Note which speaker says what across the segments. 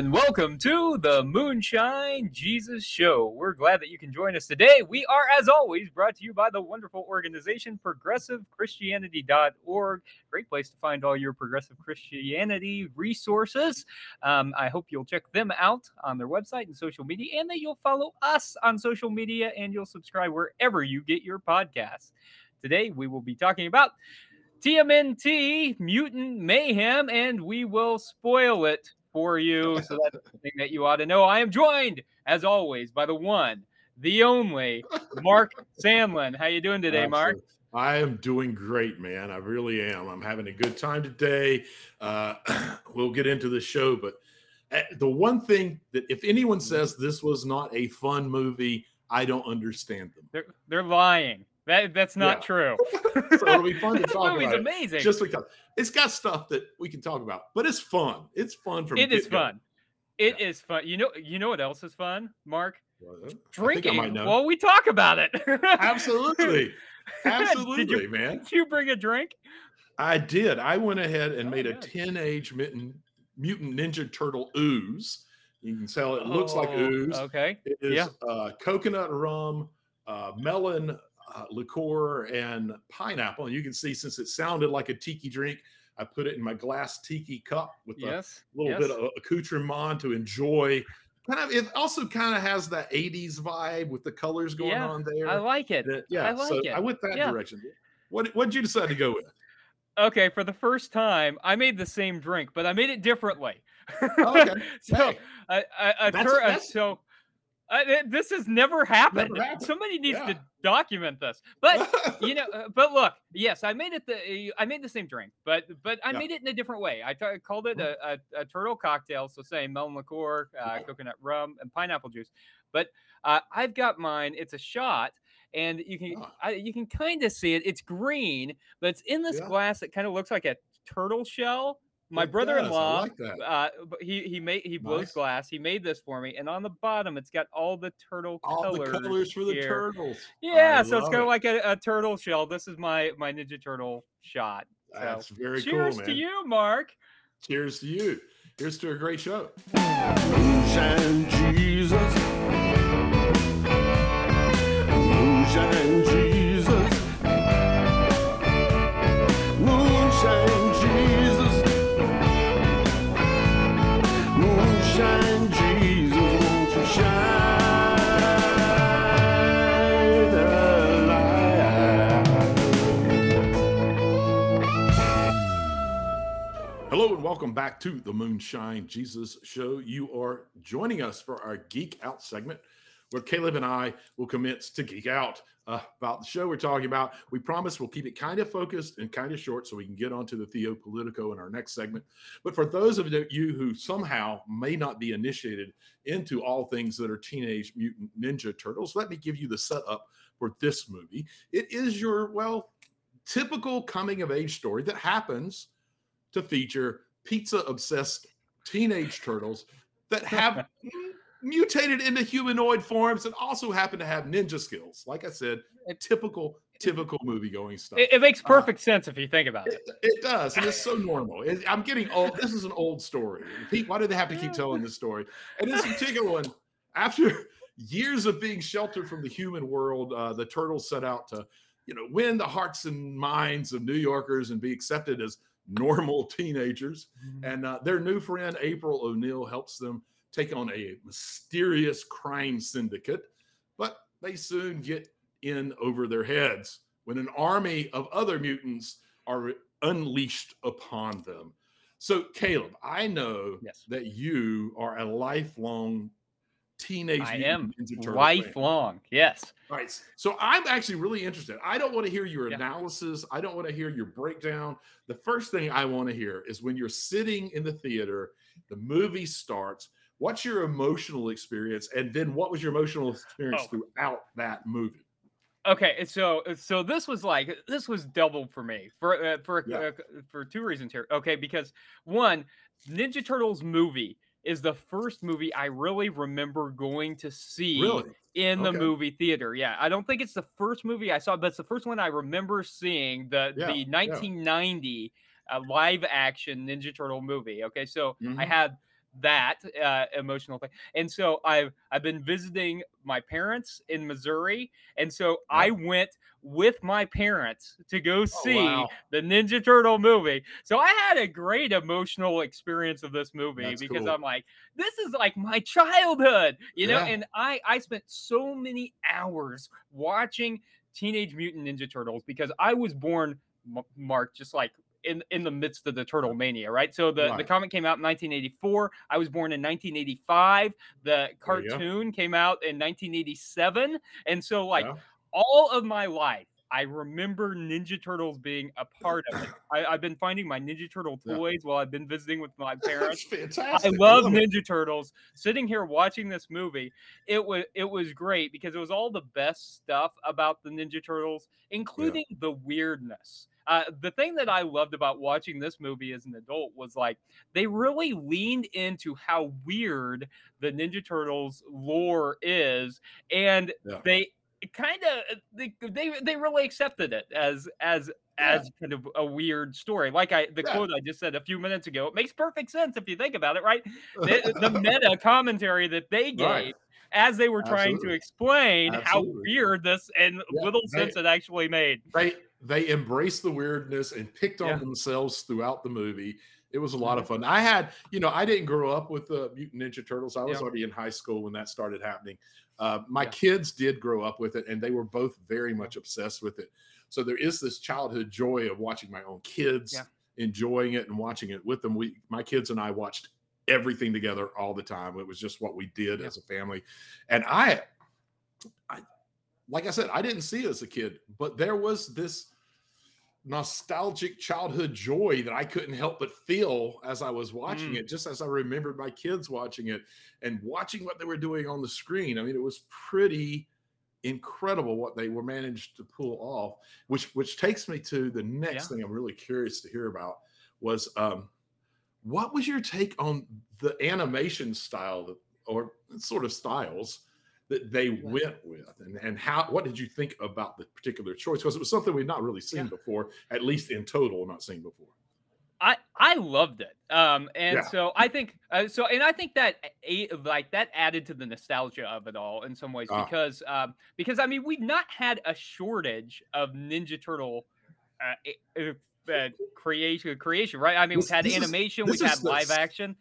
Speaker 1: and welcome to the Moonshine Jesus Show. We're glad that you can join us today. We are, as always, brought to you by the wonderful organization progressivechristianity.org. Great place to find all your progressive Christianity resources. Um, I hope you'll check them out on their website and social media, and that you'll follow us on social media and you'll subscribe wherever you get your podcasts. Today, we will be talking about TMNT Mutant Mayhem, and we will spoil it for you. So that's something that you ought to know. I am joined, as always, by the one, the only Mark Sandlin. How you doing today, Mark?
Speaker 2: I am doing great, man. I really am. I'm having a good time today. Uh, we'll get into the show, but eh, the one thing that if anyone
Speaker 1: Mm-hmm.
Speaker 2: says this was not a fun movie, I don't understand them.
Speaker 1: They're they're lying. That that's not
Speaker 2: Yeah.
Speaker 1: true.
Speaker 2: So it'll be fun to
Speaker 1: This
Speaker 2: talk about it,
Speaker 1: amazing.
Speaker 2: just because it's got stuff that we can talk about, but it's fun. It's fun from
Speaker 1: it is fun. It is fun. You know you know what else is fun, Mark?
Speaker 2: Well, I think I
Speaker 1: Drinking. While we talk about it.
Speaker 2: Absolutely. Absolutely,
Speaker 1: Did you,
Speaker 2: man.
Speaker 1: did you bring a drink?
Speaker 2: I did. I went ahead and
Speaker 1: Oh,
Speaker 2: made a Teenage mutant, mutant Ninja Turtle ooze. You can tell it looks like
Speaker 1: Oh,
Speaker 2: ooze.
Speaker 1: Okay.
Speaker 2: It is
Speaker 1: yeah.
Speaker 2: uh, coconut rum, uh, melon uh, liqueur, and pineapple. And you can see since it sounded like a tiki drink, I put it in my glass tiki cup with
Speaker 1: Yes.
Speaker 2: a little
Speaker 1: yes.
Speaker 2: bit of accoutrement to enjoy. Kind of, it also kind of has that 80s vibe with the colors going
Speaker 1: Yeah,
Speaker 2: on there.
Speaker 1: I like it.
Speaker 2: That- yeah,
Speaker 1: I like
Speaker 2: so
Speaker 1: it.
Speaker 2: I went that
Speaker 1: Yeah.
Speaker 2: direction. What what did you decide to go with?
Speaker 1: Okay, for the first time, I made the same drink, but I made it differently.
Speaker 2: Oh, okay.
Speaker 1: so,
Speaker 2: Hey,
Speaker 1: I, I,
Speaker 2: that's-
Speaker 1: tur-
Speaker 2: that's-
Speaker 1: so I, it- this has never happened.
Speaker 2: happened.
Speaker 1: Somebody needs
Speaker 2: Yeah.
Speaker 1: to document this. But you know, uh, but look, yes, I made it the I made the same drink, but but I
Speaker 2: Yeah.
Speaker 1: made it in a different way. I called it a, a, a turtle cocktail, so same melon liqueur, uh,
Speaker 2: Right.
Speaker 1: coconut rum, and pineapple juice. But uh, I've got mine. It's a shot, and you can
Speaker 2: Ah.
Speaker 1: I, you can kind of see it. It's green, but it's in this
Speaker 2: Yeah.
Speaker 1: glass that kind of looks like a turtle shell. My
Speaker 2: It
Speaker 1: brother-in-law,
Speaker 2: like
Speaker 1: uh, he he made he blows
Speaker 2: Nice.
Speaker 1: glass. He made this for me, and on the bottom, it's got all the turtle
Speaker 2: All
Speaker 1: colors.
Speaker 2: the colors for the
Speaker 1: here.
Speaker 2: turtles.
Speaker 1: Yeah,
Speaker 2: I
Speaker 1: so it's kind of
Speaker 2: it.
Speaker 1: like a, a turtle shell. This is my my Ninja Turtle shot. So,
Speaker 2: That's very
Speaker 1: cheers
Speaker 2: cool, man.
Speaker 1: to you, Mark.
Speaker 2: Cheers to you. Here's to a great show.
Speaker 3: Moonshine Jesus. Moonshine Jesus.
Speaker 2: Welcome back to the Moonshine Jesus Show. You are joining us for our Geek Out segment where Caleb and I will commence to geek out uh, about the show we're talking about. We promise we'll keep it kind of focused and kind of short so we can get onto the Theo Politico in our next segment. But for those of you who somehow may not be initiated into all things that are Teenage Mutant Ninja Turtles, let me give you the setup for this movie. It is your, well, typical coming of age story that happens to feature pizza obsessed teenage turtles that have mutated into humanoid forms and also happen to have ninja skills. Like I said, typical, typical movie going stuff.
Speaker 1: It, it makes
Speaker 2: Uh,
Speaker 1: perfect sense if you think about it.
Speaker 2: It, it does, and it's so normal. It- I'm getting old. This is an old story. Pete, why do they have to keep telling this story? And this particular one, after years of being sheltered from the human world, uh, the turtles set out to, you know, win the hearts and minds of New Yorkers and be accepted as normal teenagers. And uh, their new friend April O'Neil helps them take on a mysterious crime syndicate, but they soon get in over their heads when an army of other mutants are unleashed upon them. So, Caleb, I know
Speaker 1: Yes.
Speaker 2: that you are a lifelong teenage
Speaker 1: I am
Speaker 2: Ninja Turtle fan.
Speaker 1: lifelong. Yes.
Speaker 2: Right. So I'm actually really interested. I don't want to hear your
Speaker 1: Yeah.
Speaker 2: analysis. I don't want to hear your breakdown. The first thing I want to hear is when you're sitting in the theater, the movie starts. What's your emotional experience? And then what was your emotional experience
Speaker 1: Oh.
Speaker 2: throughout that movie?
Speaker 1: Okay, and so so this was like this was double for me for uh, for
Speaker 2: Yeah.
Speaker 1: uh, for two reasons here. Okay, because one, Ninja Turtles movie is the first movie I really remember going to see
Speaker 2: Really?
Speaker 1: in the movie theater. Yeah, I don't think it's the first movie I saw, but it's the first one I remember seeing the
Speaker 2: Yeah,
Speaker 1: the
Speaker 2: yeah.
Speaker 1: 1990 uh, live action Ninja Turtle movie. Okay, so I
Speaker 2: Mhm.
Speaker 1: had that uh, emotional thing. And so I've I've been visiting my parents in Missouri, and so I went with my parents to go see
Speaker 2: Oh, wow.
Speaker 1: the Ninja Turtle movie. So I had a great emotional experience of this movie
Speaker 2: That's
Speaker 1: because
Speaker 2: cool.
Speaker 1: I'm like, this is like my childhood, you know.
Speaker 2: Yeah.
Speaker 1: And I I spent so many hours watching Teenage Mutant Ninja Turtles because I was born, Mark, just like in in the midst of the turtle mania, right? So the the comic came out in 1984. I was born in 1985. The cartoon came out in 1987, and so like
Speaker 2: Yeah.
Speaker 1: all of my life. I remember Ninja Turtles being a part of it. I, I've been finding my Ninja Turtle
Speaker 2: Yeah.
Speaker 1: toys while I've been visiting with my parents. I
Speaker 2: fantastic.
Speaker 1: love
Speaker 2: it.
Speaker 1: Ninja Turtles. Sitting here watching this movie, it was it was great because it was all the best stuff about the Ninja Turtles, including the weirdness. Uh, the thing that I loved about watching this movie as an adult was like they really leaned into how weird the Ninja Turtles lore is, and
Speaker 2: Yeah.
Speaker 1: they kind of they, they they really accepted it as as
Speaker 2: Yeah.
Speaker 1: as kind of a weird story. Like I the
Speaker 2: Yeah.
Speaker 1: quote I just said a few minutes ago, it makes perfect sense if you think about it, right? The, the meta commentary that they gave
Speaker 2: Right.
Speaker 1: as they were trying to
Speaker 2: Absolutely.
Speaker 1: explain how weird this and
Speaker 2: Yeah,
Speaker 1: little
Speaker 2: they-
Speaker 1: sense it actually made.
Speaker 2: they they embraced the weirdness and picked on
Speaker 1: Yeah.
Speaker 2: themselves throughout the movie. It was a lot
Speaker 1: Mm-hmm.
Speaker 2: of fun. I had, you know, I didn't grow up with the Mutant Ninja Turtles. I was
Speaker 1: Yeah.
Speaker 2: already in high school when that started happening. Uh, my
Speaker 1: Yeah.
Speaker 2: kids did grow up with it, and they were both very much obsessed with it. So there is this childhood joy of watching my own kids enjoying it and watching it with them. We, my kids and I, watched everything together all the time. It was just what we did as a family, and I, I, like I said, I didn't see it as a kid, but there was this nostalgic childhood joy that I couldn't help but feel as I was watching
Speaker 1: Mm.
Speaker 2: it, just as I remembered my kids watching it and watching what they were doing on the screen. I mean, it was pretty incredible what they were managed to pull off, which which takes me to the next
Speaker 1: Yeah.
Speaker 2: thing I'm really curious to hear about was um what was your take on the animation style or sort of styles that they went with and, and how what did you think about the particular choice because it was something we'd not really seen
Speaker 1: Yeah.
Speaker 2: before at least in total not seen before
Speaker 1: I I loved it. Um, and
Speaker 2: Yeah.
Speaker 1: so I think uh, so, and I think that a, like that added to the nostalgia of it all in some ways
Speaker 2: Ah.
Speaker 1: because um, because I mean we've not had a shortage of Ninja Turtle uh, uh, creation creation right. I mean
Speaker 2: This-
Speaker 1: we've had
Speaker 2: this is-
Speaker 1: animation, we've had live
Speaker 2: s-
Speaker 1: action.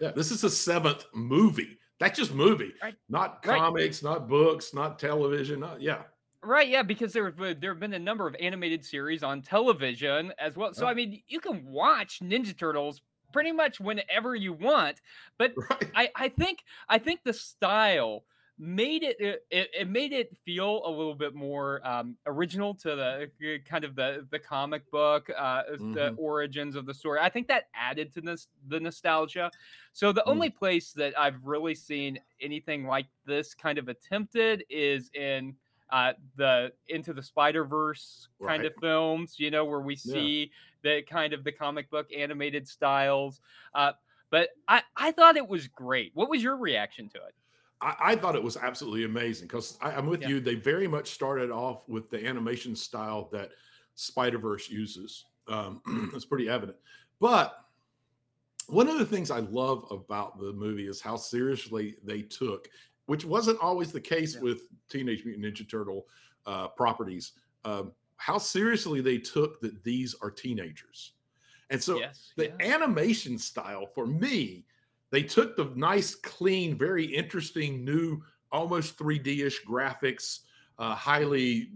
Speaker 2: yeah this is the seventh movie that's just movie
Speaker 1: Right.
Speaker 2: not
Speaker 1: Right.
Speaker 2: comics not books not television not yeah
Speaker 1: Right, yeah, because there have been- there have been a number of animated series on television as well. So
Speaker 2: Yeah.
Speaker 1: I mean, you can watch Ninja Turtles pretty much whenever you want. But
Speaker 2: right
Speaker 1: I, I think I think the style made it, it it made it feel a little bit more um, original to the uh, kind of the the comic book uh, the
Speaker 2: Mhm.
Speaker 1: origins of the story. I think that added to this the nostalgia. So the
Speaker 2: Mm.
Speaker 1: only place that I've really seen anything like this kind of attempted is in uh, the into the Spider Verse kind
Speaker 2: Right.
Speaker 1: of films. You know where we
Speaker 2: Yeah.
Speaker 1: see the kind of the comic book animated styles. Uh, but I, I thought it was great. What was your reaction to it?
Speaker 2: I, I thought it was absolutely amazing because I'm with
Speaker 1: Yeah.
Speaker 2: you. They very much started off with the animation style that Spider Verse uses. Um, it's pretty evident. But one of the things I love about the movie is how seriously they took, which wasn't always the case
Speaker 1: Yeah.
Speaker 2: with Teenage Mutant Ninja Turtle uh, properties, um, how seriously they took that these are teenagers. And so
Speaker 1: yes.
Speaker 2: the
Speaker 1: yeah.
Speaker 2: animation style for me they took the nice clean very interesting new almost 3d-ish graphics uh, highly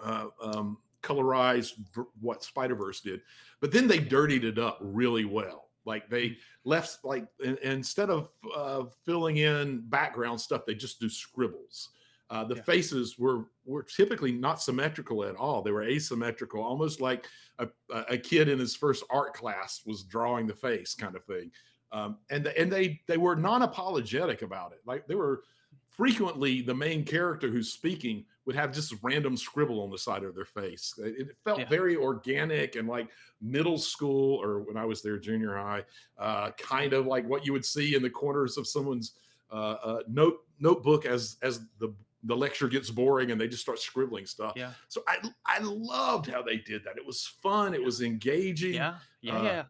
Speaker 2: uh, um, colorized what spider-verse did but then they dirtied it up really well. Like they left like in- instead of uh, filling in background stuff they just do scribbles. Uh, the
Speaker 1: Yeah.
Speaker 2: faces were were typically not symmetrical at all. They were asymmetrical almost like a a kid in his first art class was drawing the face kind of thing um, and and they they were non-apologetic about it like they were frequently the main character who's speaking would have just random scribble on the side of their face it, it felt
Speaker 1: Yeah.
Speaker 2: very organic and like middle school or when i was there junior high uh, kind of like what you would see in the corners of someone's uh, uh, note notebook as as the the lecture gets boring and they just start scribbling stuff
Speaker 1: Yeah.
Speaker 2: so I I loved how they did that. It was fun. It was engaging.
Speaker 1: Yeah. Yeah.
Speaker 2: uh,
Speaker 1: yeah.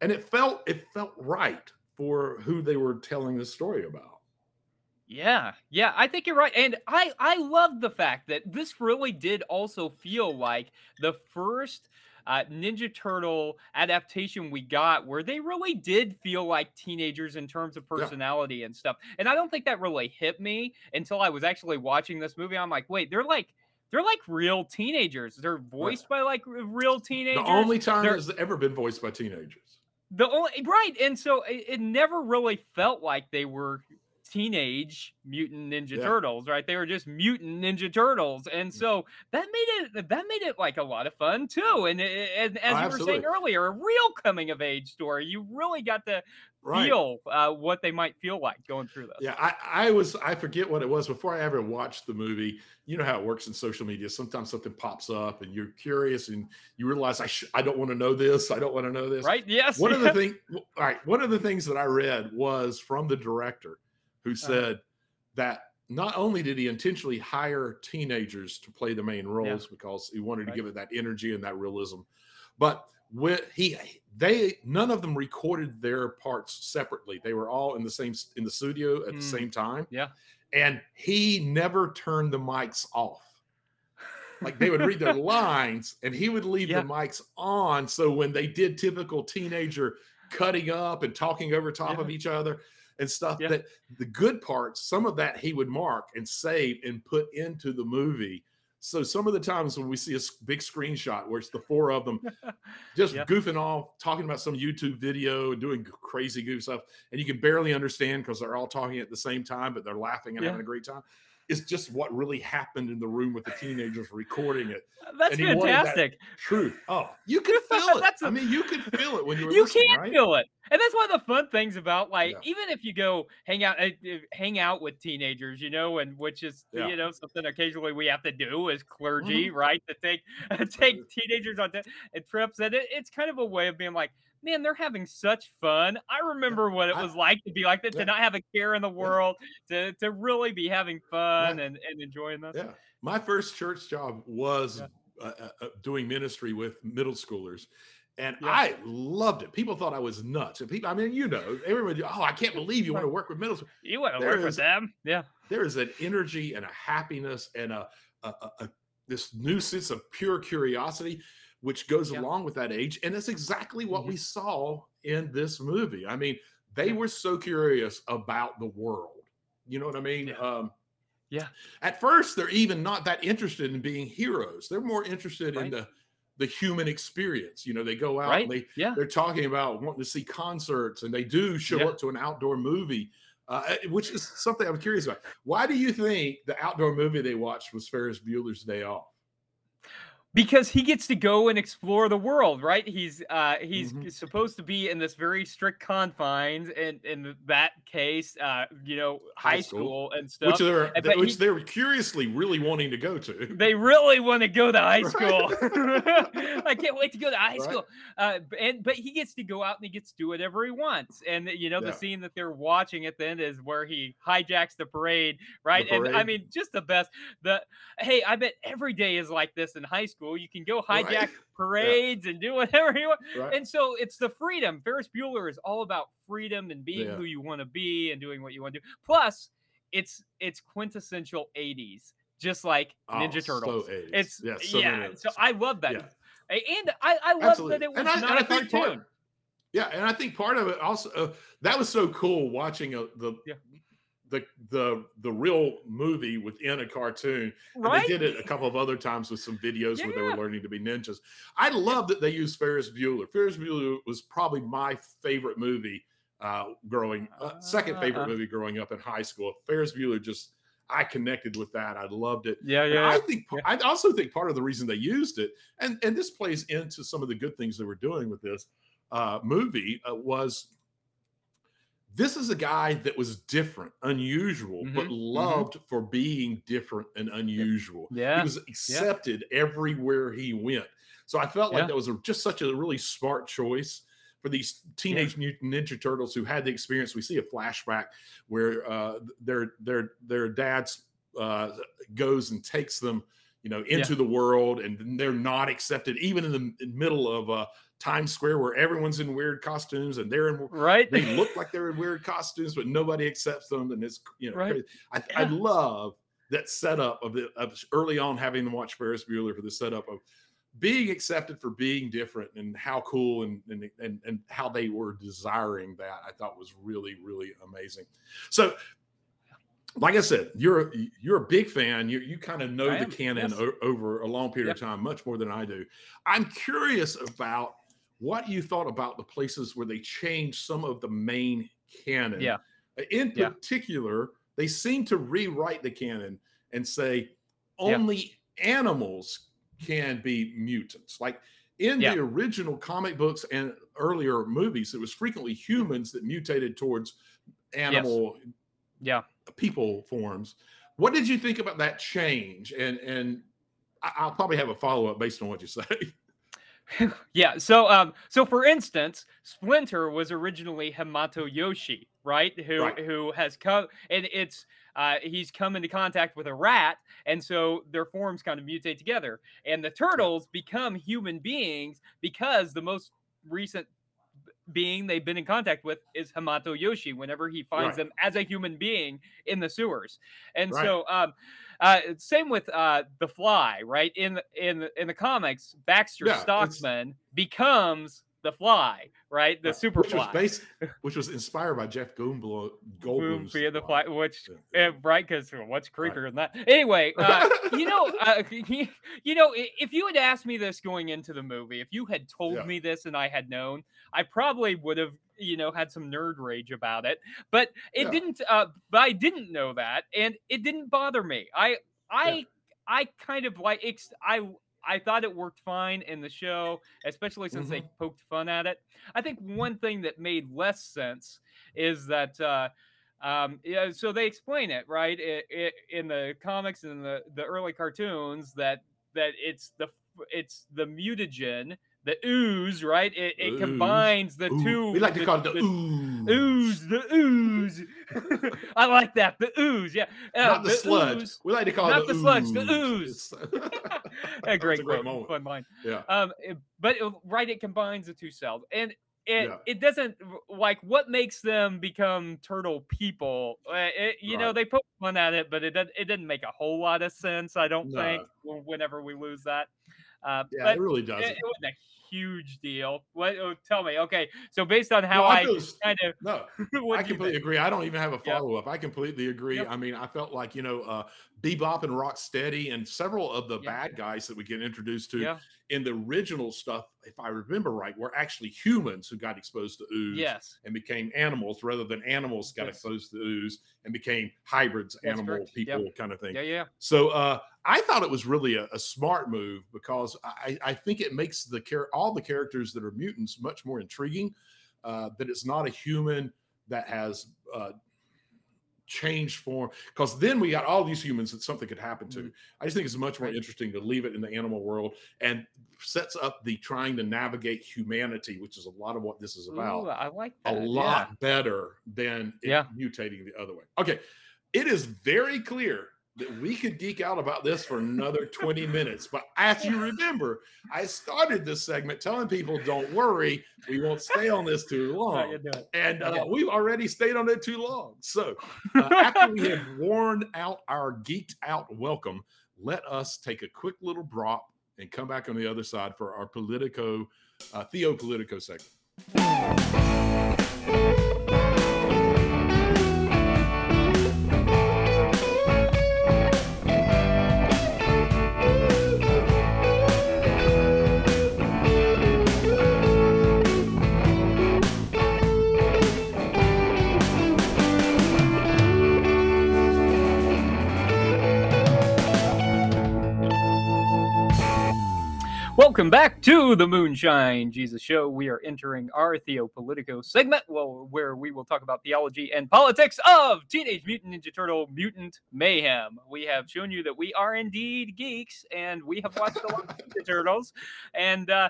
Speaker 2: And it felt it felt right for who they were telling the story about.
Speaker 1: Yeah, yeah, I think you're right, and I I love the fact that this really did also feel like the first uh, Ninja Turtle adaptation we got, where they really did feel like teenagers in terms of
Speaker 2: Yeah.
Speaker 1: personality and stuff. And I don't think that really hit me until I was actually watching this movie. I'm like, wait, they're like they're like real teenagers. They're voiced by like real teenagers.
Speaker 2: The only time
Speaker 1: They're-
Speaker 2: it's ever been voiced by teenagers.
Speaker 1: The only right, and so it, it never really felt like they were teenage mutant ninja
Speaker 2: Yeah.
Speaker 1: turtles, right? They were just mutant ninja turtles, and so that made it that made it like a lot of fun too. And, and as
Speaker 2: Oh,
Speaker 1: you were saying earlier, a real coming of age story. You really got to
Speaker 2: Right.
Speaker 1: feel uh, what they might feel like going through this.
Speaker 2: Yeah, I, I was I forget what it was before I ever watched the movie. You know how it works in social media. Sometimes something pops up and you're curious and you realize I sh- I don't want to know this. I don't want to know this.
Speaker 1: Right? Yes.
Speaker 2: One of the thing, all right. One of the things that I read was from the director, who
Speaker 1: Uh-huh.
Speaker 2: said that not only did he intentionally hire teenagers to play the main roles because he wanted to give it that energy and that realism, but with he they none of them recorded their parts separately. They were all in the same in the studio at the
Speaker 1: Mm.
Speaker 2: same time.
Speaker 1: Yeah.
Speaker 2: and he never turned the mics off like they would read their lines and he would leave
Speaker 1: Yeah.
Speaker 2: the mics on so when they did typical teenager cutting up and talking over top of each other and stuff
Speaker 1: Yeah.
Speaker 2: that the good parts some of that he would mark and save and put into the movie so some of the times when we see a big screenshot where it's the four of them just
Speaker 1: Yeah.
Speaker 2: goofing off talking about some youtube video and doing crazy goof stuff and you can barely understand because they're all talking at the same time but they're laughing and
Speaker 1: Yeah.
Speaker 2: having a great time it's just what really happened in the room with the teenagers recording it
Speaker 1: That's
Speaker 2: and he that
Speaker 1: fantastic.
Speaker 2: truth. Oh, you could feel it.
Speaker 1: That's
Speaker 2: I
Speaker 1: a-
Speaker 2: mean, you could feel it when you were
Speaker 1: you can't
Speaker 2: right?
Speaker 1: feel it and that's one of the fun things about like
Speaker 2: Yeah.
Speaker 1: even if you go hang out uh, hang out with teenagers you know and which is
Speaker 2: Yeah. Mm-hmm.
Speaker 1: you know something occasionally we have to do as clergy right to take take teenagers on t- trips and it, it's kind of a way of being like man they're having such fun i remember what it
Speaker 2: I-
Speaker 1: was like to be like that
Speaker 2: Yeah.
Speaker 1: to not have a care in the world to to really be having fun and and enjoying this
Speaker 2: Yeah. My first church job was
Speaker 1: Yeah.
Speaker 2: uh, uh, uh, doing ministry with middle schoolers. And
Speaker 1: Yeah.
Speaker 2: I loved it. People thought I was nuts. And people, I mean, you know, everybody, oh, I can't believe you want to work with middle school.
Speaker 1: you want to
Speaker 2: There
Speaker 1: work with them yeah
Speaker 2: There is an energy and a happiness and a, a, a, a this new sense of pure curiosity, which goes
Speaker 1: Yeah.
Speaker 2: along with that age. And it's exactly what we saw in this movie. I mean, they were so curious about the world. You know what I mean?
Speaker 1: Yeah.
Speaker 2: Um,
Speaker 1: Yeah.
Speaker 2: At first, they're even not that interested in being heroes. They're more interested in the the human experience. You know, they go out
Speaker 1: right
Speaker 2: and they
Speaker 1: yeah
Speaker 2: they're talking about wanting to see concerts, and they do show
Speaker 1: Yeah.
Speaker 2: up to an outdoor movie, uh, eh, which is something I'm curious about. Why do you think the outdoor movie they watched was Ferris Bueller's Day Off?
Speaker 1: Because he gets to go and explore the world right he's uh he's
Speaker 2: Mhm.
Speaker 1: supposed to be in this very strict confines and in that case uh you know high, school.
Speaker 2: school.
Speaker 1: and stuff
Speaker 2: Which they're which
Speaker 1: he-
Speaker 2: they're curiously really wanting to go to.
Speaker 1: they really want to go to high school i can't wait to go to high
Speaker 2: Right.
Speaker 1: school uh and but he gets to go out and he gets to do whatever he wants and you know the scene that they're watching at the end is where he hijacks the parade right and i mean just the best the hey i bet every day is like this in high school you can go
Speaker 2: Right.
Speaker 1: hijack parades and do whatever you want
Speaker 2: right?
Speaker 1: and so it's the freedom. Ferris Bueller is all about freedom and being
Speaker 2: Yeah.
Speaker 1: who you want to be and doing what you want to do. Plus, it's it's quintessential 80s, just like Ninja
Speaker 2: Oh,
Speaker 1: Turtles.
Speaker 2: So 80s.
Speaker 1: It's
Speaker 2: yeah, so
Speaker 1: yeah. So. I love that.
Speaker 2: Yeah.
Speaker 1: And I, I love
Speaker 2: Absolutely.
Speaker 1: that it was
Speaker 2: And I- and
Speaker 1: not
Speaker 2: I
Speaker 1: a
Speaker 2: think part- Yeah, and I think part of it also uh, that was so cool watching a, the
Speaker 1: Yeah.
Speaker 2: The the the real movie within a cartoon. And they did it a couple of other times with some videos where they were learning to be ninjas. I love that they used Ferris Bueller. Ferris Bueller was probably my favorite movie uh, growing, uh, second favorite
Speaker 1: Uh-uh.
Speaker 2: movie growing up in high school. Ferris Bueller just I connected with that. I loved it.
Speaker 1: yeah,
Speaker 2: And
Speaker 1: yeah.
Speaker 2: I think I also think part of the reason they used it, and and this plays into some of the good things they were doing with this uh, movie, uh, was this is a guy that was different, unusual, but
Speaker 1: Mhm, mhm.
Speaker 2: loved for being different and unusual.
Speaker 1: Yeah.
Speaker 2: He was accepted everywhere he went. So I felt like
Speaker 1: Yeah.
Speaker 2: that was a, just such a really smart choice for these teenage mutant ninja turtles who had the experience. We see a flashback where uh, their their their dad's uh, goes and takes them, you know, into the world, and they're not accepted even in the middle of uh, Times Square where everyone's in weird costumes and they're in
Speaker 1: right?
Speaker 2: they look like they're in weird costumes, but nobody accepts them, and it's you know,
Speaker 1: Right.
Speaker 2: I, I love that setup of the of early on having them watch Ferris Bueller for the setup of being accepted for being different and how cool and and and, and how they were desiring that. I thought was really really amazing. So. Like I said, you're a, you're a big fan. You you kind of know
Speaker 1: I
Speaker 2: the
Speaker 1: am,
Speaker 2: canon
Speaker 1: yes.
Speaker 2: o- over a long period
Speaker 1: Yep.
Speaker 2: of time, much more than I do. I'm curious about what you thought about the places where they changed some of the main canon.
Speaker 1: Yeah.
Speaker 2: In
Speaker 1: Yeah.
Speaker 2: particular, they seem to rewrite the canon and say
Speaker 1: Yeah.
Speaker 2: only animals can be mutants. Like in
Speaker 1: Yeah.
Speaker 2: the original comic books and earlier movies, it was frequently humans that mutated towards animal
Speaker 1: yeah.
Speaker 2: People forms. What did you think about that change? And and I'll probably have a follow up based on what you say.
Speaker 1: yeah. So, um, so for instance, Splinter was originally Hamato Yoshi, right? Who
Speaker 2: Right.
Speaker 1: who has come and it's uh, he's come into contact with a rat, and so their forms kind of mutate together. And the turtles become human beings because the most recent being they've been in contact with is Hamato Yoshi whenever he finds
Speaker 2: Right.
Speaker 1: them as a human being in the sewers. And
Speaker 2: Right.
Speaker 1: so um uh same with uh the fly, right? In in in the comics, Baxter
Speaker 2: Yeah,
Speaker 1: Stockman becomes the fly, right? The
Speaker 2: Right,
Speaker 1: super
Speaker 2: which was based, which was inspired by Jeff Goldblum. Goldblum's
Speaker 1: via the
Speaker 2: fly.
Speaker 1: fly, which
Speaker 2: Yeah.
Speaker 1: uh, right? Because what's creepier than that? Anyway, uh, you know, uh, you know, if you had asked me this going into the movie, if you had told
Speaker 2: Yeah.
Speaker 1: me this and I had known, I probably would have, you know, had some nerd rage about it. But it
Speaker 2: Yeah.
Speaker 1: didn't. Uh, but I didn't know that, and it didn't bother me. I, I, I kind of like. I. I thought it worked fine in the show, especially since they
Speaker 2: Mm-hmm.
Speaker 1: poked fun at it. I think one thing that made less sense is that uh, um, yeah, so they explain it right i i in the comics and the the early cartoons that that it's the it's the mutagen, the ooze, right? It, it
Speaker 2: Ooze.
Speaker 1: combines the
Speaker 2: Ooh,
Speaker 1: two.
Speaker 2: we like to call it the, ooze.
Speaker 1: ooze, the ooze. I like that, the ooze. Yeah, uh,
Speaker 2: not the, sludge.
Speaker 1: ooze.
Speaker 2: We like to call
Speaker 1: Not
Speaker 2: it
Speaker 1: the
Speaker 2: the
Speaker 1: sludge, the
Speaker 2: ooze.
Speaker 1: ooze. A great,
Speaker 2: a great moment.
Speaker 1: fun line.
Speaker 2: yeah.
Speaker 1: Um, it- but it, right, it combines the two cells, and it
Speaker 2: Yeah.
Speaker 1: it doesn't like what makes them become turtle people. Uh, it, you know, they put fun at it, but it doesn't it didn't make a whole lot of sense. I don't think
Speaker 2: No.
Speaker 1: w- whenever we lose that. Uh,
Speaker 2: Yeah,
Speaker 1: but
Speaker 2: it really doesn't.
Speaker 1: it wasn't a huge deal. What? Oh, tell me. Okay, so based on how
Speaker 2: No,
Speaker 1: I,
Speaker 2: s-
Speaker 1: kind of,
Speaker 2: no, I completely agree. I don't even have a follow up. I completely agree.
Speaker 1: Yep.
Speaker 2: I mean, I felt like you know, uh, Bebop and Rocksteady and several of the
Speaker 1: Yeah.
Speaker 2: bad guys that we get introduced to in the original stuff, if I remember right, were actually humans who got exposed to ooze
Speaker 1: Yes.
Speaker 2: and became animals rather than animals got
Speaker 1: Yes.
Speaker 2: exposed to ooze and became hybrids,
Speaker 1: That's
Speaker 2: animal
Speaker 1: correct. Yep.
Speaker 2: people kind of thing.
Speaker 1: Yeah. Yeah.
Speaker 2: So uh, I thought it was really a, a smart move because I, I think it makes the char- all the characters that are mutants much more intriguing. Uh, that it's not a human that has uh, changed form. Because then we got all these humans that something could happen to. I just think it's much more
Speaker 1: Mm-hmm.
Speaker 2: Interesting to leave it in the animal world and sets up the trying to navigate humanity, which is a lot of what this is about
Speaker 1: Ooh, I like
Speaker 2: a
Speaker 1: that. yeah.
Speaker 2: lot better than
Speaker 1: Yeah.
Speaker 2: mutating the other way. Okay. It is very clear that we could geek out about this for another 20 minutes. But as you remember, I started this segment telling people, don't worry, we won't stay on this too long.
Speaker 1: gonna do it.
Speaker 2: And uh, we've already stayed on it too long. So uh, after we have worn out our geeked out welcome, let us take a quick little drop and come back on the other side for our Politico, uh, Theo Politico segment.
Speaker 1: Welcome back to the Moonshine Jesus Show. We are entering our Theopolitico segment, where we will talk about theology and politics of Teenage Mutant Ninja Turtle Mutant Mayhem. We have shown you that we are indeed geeks, and we have watched a lot of Ninja Turtles. And uh,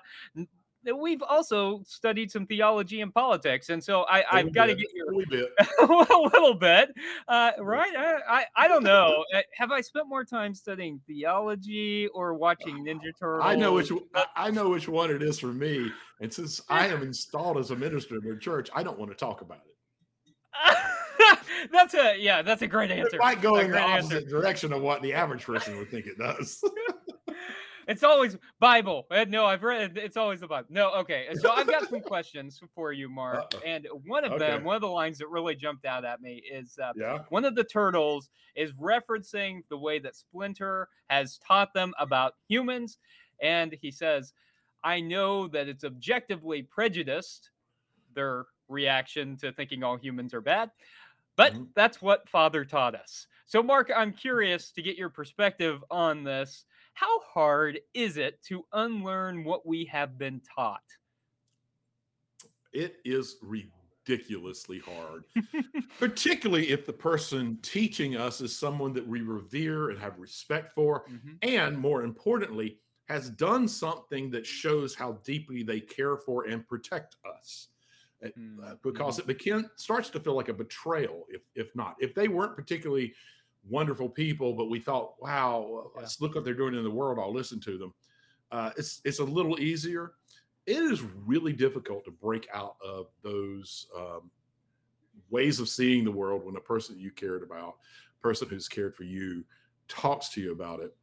Speaker 1: we've also studied some theology and politics, and so I,
Speaker 2: have
Speaker 1: got to get your
Speaker 2: a little bit.
Speaker 1: a little bit, uh, right? I, I I don't know. Uh, Have I spent more time studying theology or watching Ninja Turtles?
Speaker 2: I know which I, know which one it is for me, and since I am installed as a minister in their church, I don't want to talk about it.
Speaker 1: that's a yeah. That's a great answer.
Speaker 2: It might go
Speaker 1: A
Speaker 2: in the
Speaker 1: great answer.
Speaker 2: opposite direction of what the average person would think it does.
Speaker 1: It's always Bible. Uh, No, I've read. It's always the Bible. No, okay. So I've got some questions for you, Mark. And one of
Speaker 2: Okay.
Speaker 1: them, one of the lines that really jumped out at me is uh,
Speaker 2: yeah.
Speaker 1: one of the turtles is referencing the way that Splinter has taught them about humans. And he says, I know that it's objectively prejudiced, their reaction to thinking all humans are bad, but
Speaker 2: Mhm.
Speaker 1: that's what Father taught us. So, Mark, I'm curious to get your perspective on this. How hard is it to unlearn what we have been taught?
Speaker 2: It is ridiculously hard, particularly if the person teaching us is someone that we revere and have respect for,
Speaker 1: Mhm.
Speaker 2: and more importantly, has done something that shows how deeply they care for and protect us. Uh,
Speaker 1: Mm,
Speaker 2: uh, because it begin, starts to feel like a betrayal if if not if they weren't particularly wonderful people but we thought wow
Speaker 1: Yeah.
Speaker 2: let's look what they're doing in the world i'll listen to them. Uh, it's it's a little easier. It is really difficult to break out of those um, ways of seeing the world when a person you cared about person who's cared for you talks to you about it.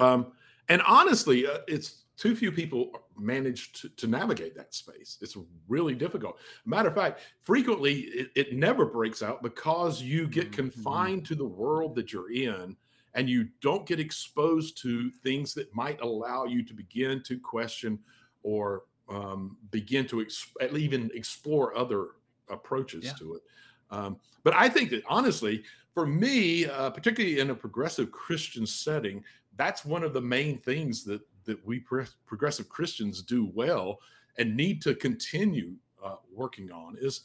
Speaker 2: Um, and honestly uh, it's too few people manage to, to navigate that space it's really difficult matter of fact frequently it, it never breaks out because you get
Speaker 1: Mhm, mhm.
Speaker 2: confined to the world that you're in and you don't get exposed to things that might allow you to begin to question or um, begin to ex- at least even explore other approaches
Speaker 1: Yeah.
Speaker 2: to it um, but i think that honestly for me uh, particularly in a progressive christian setting that's one of the main things that that we progressive Christians do well and need to continue uh, working on is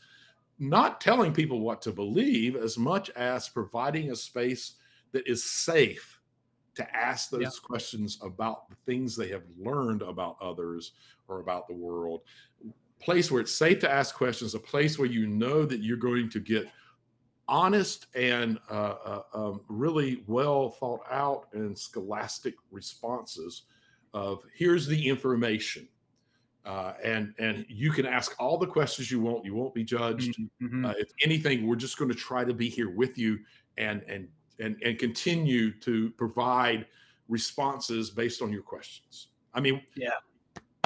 Speaker 2: not telling people what to believe as much as providing a space that is safe to ask those
Speaker 1: Yeah.
Speaker 2: questions about the things they have learned about others or about the world place where it's safe to ask questions a place where you know that you're going to get honest and uh, uh, um, really well thought out and scholastic responses of here's the information uh, and and you can ask all the questions you want you won't be judged
Speaker 1: Mhm.
Speaker 2: uh, if anything we're just going to try to be here with you and and and and continue to provide responses based on your questions i mean yeah.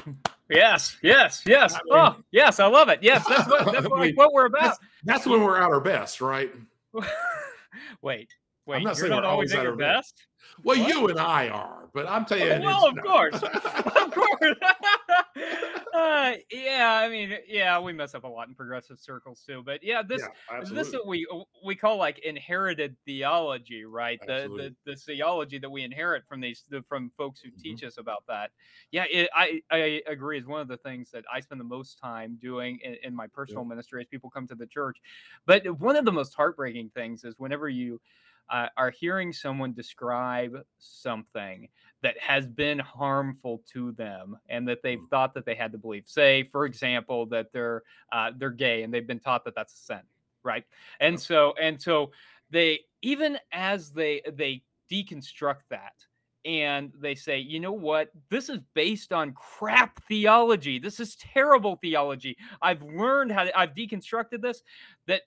Speaker 1: Yes, yes, yes.
Speaker 2: I
Speaker 1: oh, yes, I love it. Yes, that's what that's
Speaker 2: I
Speaker 1: what,
Speaker 2: mean,
Speaker 1: what we're about.
Speaker 2: that's, that's when we're at our best right
Speaker 1: wait, wait.
Speaker 2: not
Speaker 1: you're
Speaker 2: saying
Speaker 1: not
Speaker 2: we're
Speaker 1: always
Speaker 2: always
Speaker 1: at
Speaker 2: at
Speaker 1: your
Speaker 2: our best.
Speaker 1: best.
Speaker 2: well
Speaker 1: What?
Speaker 2: you and i are but i'm telling you
Speaker 1: Oh, well, of
Speaker 2: no.
Speaker 1: course, of course. uh, yeah, I mean, yeah, we mess up a lot in progressive circles too. But yeah, this
Speaker 2: yeah,
Speaker 1: this what we we call like inherited theology, right? The, the the theology that we inherit from these the, from folks who
Speaker 2: Mhm.
Speaker 1: teach us about that. Yeah, it, I I agree. Is one of the things that I spend the most time doing in, in my personal ministry as people come to the church. But one of the most heartbreaking things is whenever you uh, are hearing someone describe something that has been harmful to them and that they've
Speaker 2: Mm.
Speaker 1: thought that they had to believe. Say, for example, that they're uh, they're gay and they've been taught that that's a sin, right? And
Speaker 2: Yep.
Speaker 1: so and so they even as they they deconstruct that and they say, you know what, this is based on crap theology. This is terrible theology. I've learned how to, I've deconstructed this. That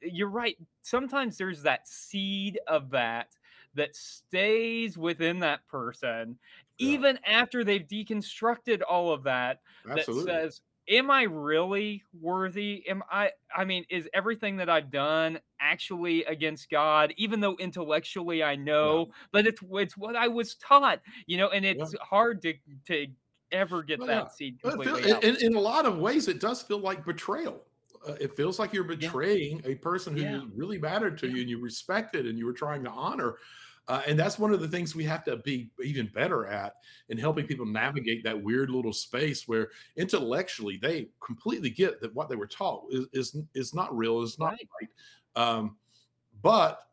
Speaker 1: you're right. Sometimes there's that seed of that that stays within that person,
Speaker 2: Yeah.
Speaker 1: even after they've deconstructed all of that
Speaker 2: absolutely
Speaker 1: that says am i really worthy am i i mean is everything that i've done actually against god even though intellectually i know but it's it's what i was taught you know and it's hard to to ever get
Speaker 2: Well,
Speaker 1: that
Speaker 2: yeah.
Speaker 1: seed completely out.
Speaker 2: in, in a lot of ways, it does feel like betrayal. Uh, it feels like you're betraying a person who
Speaker 1: Yeah.
Speaker 2: really mattered to
Speaker 1: Yeah.
Speaker 2: you and you respected and you were trying to honor. Uh, and that's one of the things we have to be even better at in helping people navigate that weird little space where intellectually they completely get that what they were taught is is, is not real, is not
Speaker 1: Right.
Speaker 2: right. Um, but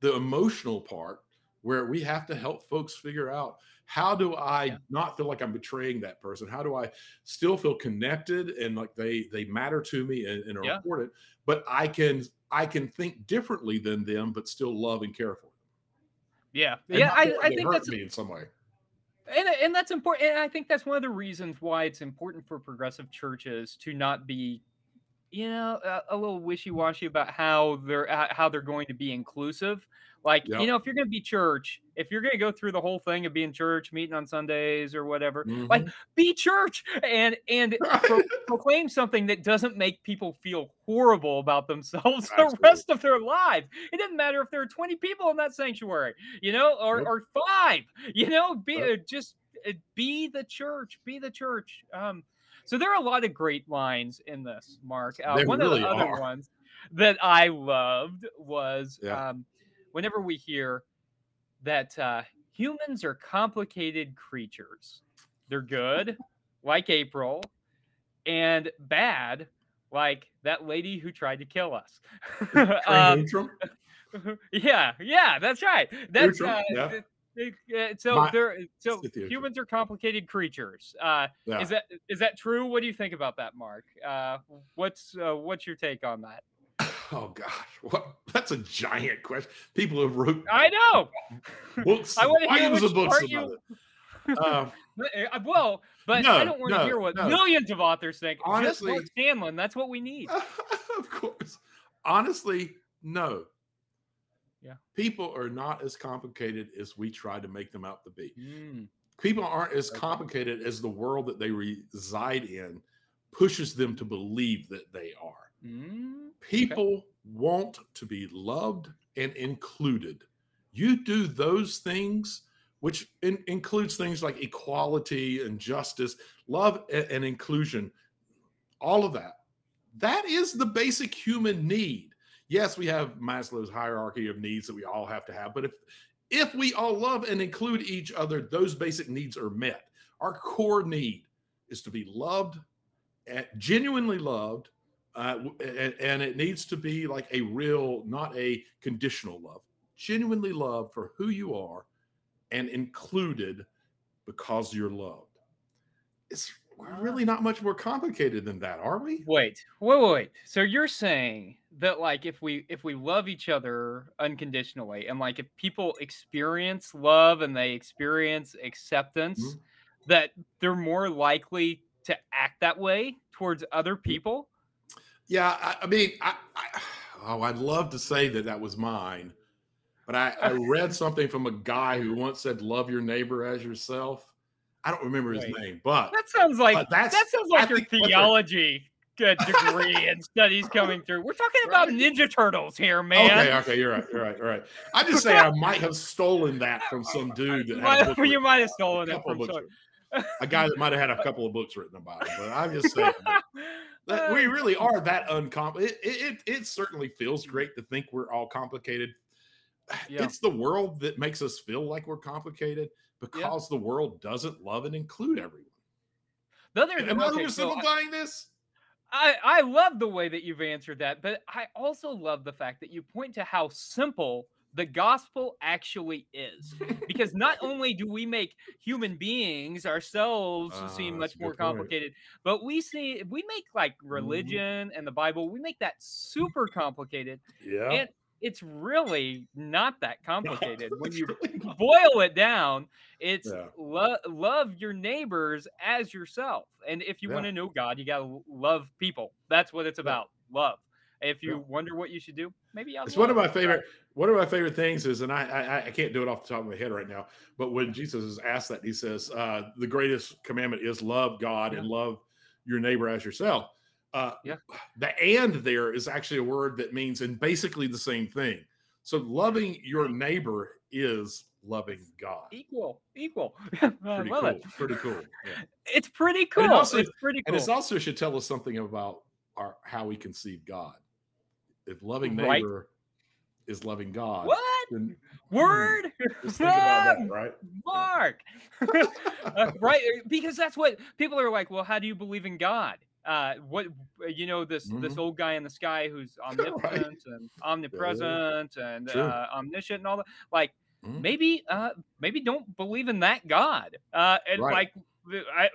Speaker 2: the emotional part where we have to help folks figure out how do I
Speaker 1: Yeah.
Speaker 2: not feel like I'm betraying that person? How do I still feel connected and like they they matter to me and, and are
Speaker 1: Yeah.
Speaker 2: important, but I can I can think differently than them, but still love and care for them.
Speaker 1: Yeah,
Speaker 2: And
Speaker 1: yeah. I, I think
Speaker 2: hurt
Speaker 1: that's
Speaker 2: me in some way.
Speaker 1: and and that's important. And I think that's one of the reasons why it's important for progressive churches to not be, you know, a, a little wishy washy about how they're uh, how they're going to be inclusive. Like,
Speaker 2: Yep.
Speaker 1: you know, if you're going to be church, if you're going to go through the whole thing of being church, meeting on Sundays or whatever, like
Speaker 2: Mhm.
Speaker 1: be church and and pro- proclaim something that doesn't make people feel horrible about themselves the
Speaker 2: Absolutely.
Speaker 1: rest of their lives. It doesn't matter if there are 20 people in that sanctuary, you know, or
Speaker 2: Yep.
Speaker 1: or five, you know, be
Speaker 2: Yep.
Speaker 1: uh, just uh, be the church, be the church. Um, so there are a lot of great lines in this, Mark. Uh, one
Speaker 2: really
Speaker 1: of the other
Speaker 2: are.
Speaker 1: ones that I loved was
Speaker 2: Yeah.
Speaker 1: um, whenever we hear that uh, humans are complicated creatures. They're good, like April, and bad, like that lady who tried to kill us. Um, yeah, yeah, that's right. That's uh,
Speaker 2: yeah.
Speaker 1: So.
Speaker 2: My-
Speaker 1: they're so humans are complicated creatures. Uh,
Speaker 2: Yeah.
Speaker 1: Is that is that true? What do you think about that, Mark? Uh, what's uh, what's your take on that?
Speaker 2: Oh gosh, what? That's a giant question. People have wrote
Speaker 1: I know.
Speaker 2: books,
Speaker 1: I wanna hear which
Speaker 2: books
Speaker 1: part you-
Speaker 2: Uh,
Speaker 1: But, uh, Well, but I don't want to
Speaker 2: no,
Speaker 1: hear what
Speaker 2: no.
Speaker 1: millions of authors think. Just
Speaker 2: Honestly-
Speaker 1: Scanlon, that's what we need.
Speaker 2: of course. Honestly, no.
Speaker 1: Yeah.
Speaker 2: People are not as complicated as we try to make them out to be.
Speaker 1: Mm,
Speaker 2: People aren't as complicated as the world that they reside in pushes them to believe that they are.
Speaker 1: mm,
Speaker 2: People want to be loved and included. You do those things, which in- includes things like equality and justice, love a- and inclusion, all of that. That is the basic human need. Yes, we have Maslow's hierarchy of needs that we all have to have, but if if we all love and include each other, those basic needs are met. Our core need is to be loved, and genuinely loved, uh, and, and it needs to be like a real, not a conditional love, genuinely loved for who you are and included because you're loved. It's really not much more complicated than that, are we?
Speaker 1: Wait, wait, wait. So you're saying that like if we if we love each other unconditionally and like if people experience love and they experience acceptance,
Speaker 2: Mhm.
Speaker 1: that they're more likely to act that way towards other people?
Speaker 2: Yeah, I, I mean, I, I, oh, I'd love to say that that was mine, but I, I read something from a guy who once said, "Love your neighbor as yourself." I don't remember his
Speaker 1: Wait.
Speaker 2: name, but
Speaker 1: That sounds like
Speaker 2: But that's-
Speaker 1: that sounds
Speaker 2: I
Speaker 1: like your
Speaker 2: think
Speaker 1: theology uh, degree and studies coming through. We're talking about
Speaker 2: Right.
Speaker 1: Ninja Turtles here, man.
Speaker 2: okay, okay, you're right, you're right, you're right. I just say I might have stolen that from some dude that
Speaker 1: You
Speaker 2: had a,
Speaker 1: might,
Speaker 2: book
Speaker 1: you might have stolen it from
Speaker 2: books a guy that might have had a couple of books written about it. But I'm just saying that, that we
Speaker 1: Uh,
Speaker 2: really are that uncomplicated. It, it, it, it certainly feels great to think we're all complicated.
Speaker 1: Yeah.
Speaker 2: It's the world that makes us feel like we're complicated because the world doesn't love and include everyone.
Speaker 1: the other
Speaker 2: Am I
Speaker 1: okay, so
Speaker 2: oversimplifying this?
Speaker 1: I, I love the way that you've answered that, but I also love the fact that you point to how simple the gospel actually is. Because not only do we make human beings ourselves
Speaker 2: Ah,
Speaker 1: seem much more
Speaker 2: good point.
Speaker 1: complicated, but we see we make like
Speaker 2: Mhm.
Speaker 1: religion and the Bible, we make that super complicated.
Speaker 2: Yeah.
Speaker 1: And it's really not that complicated when you
Speaker 2: really
Speaker 1: boil it down. It's
Speaker 2: Yeah.
Speaker 1: lo- love your neighbors as yourself. And if you
Speaker 2: Yeah.
Speaker 1: want to know God, you got to love people. That's what it's about. Love. If you
Speaker 2: Yeah.
Speaker 1: wonder what you should do, maybe I'll
Speaker 2: It's one of my favorite. One of my favorite things is, and I, I I can't do it off the top of my head right now, but when Jesus is asked that, he says, uh, "The greatest commandment is love God and love your neighbor as yourself." Uh,
Speaker 1: Yeah.
Speaker 2: The "and" there is actually a word that means and basically the same thing. So loving your neighbor is loving God.
Speaker 1: Equal, equal.
Speaker 2: Pretty cool.
Speaker 1: it.
Speaker 2: Pretty cool. Yeah.
Speaker 1: It's pretty
Speaker 2: And
Speaker 1: cool.
Speaker 2: it also-
Speaker 1: it's pretty
Speaker 2: And
Speaker 1: cool.
Speaker 2: it's also should tell us something about our how we conceive God. If loving
Speaker 1: Right.
Speaker 2: neighbor is loving God,
Speaker 1: what
Speaker 2: then
Speaker 1: word?
Speaker 2: just think about that, right?
Speaker 1: Mark. Uh, right because that's what people are like well how do you believe in god uh what uh, you know this this
Speaker 2: Mhm.
Speaker 1: old guy in the sky who's omnipotent and omnipresent and uh, omniscient and all that like
Speaker 2: Mhm.
Speaker 1: maybe uh maybe don't believe in that God. Uh and
Speaker 2: Right.
Speaker 1: like I,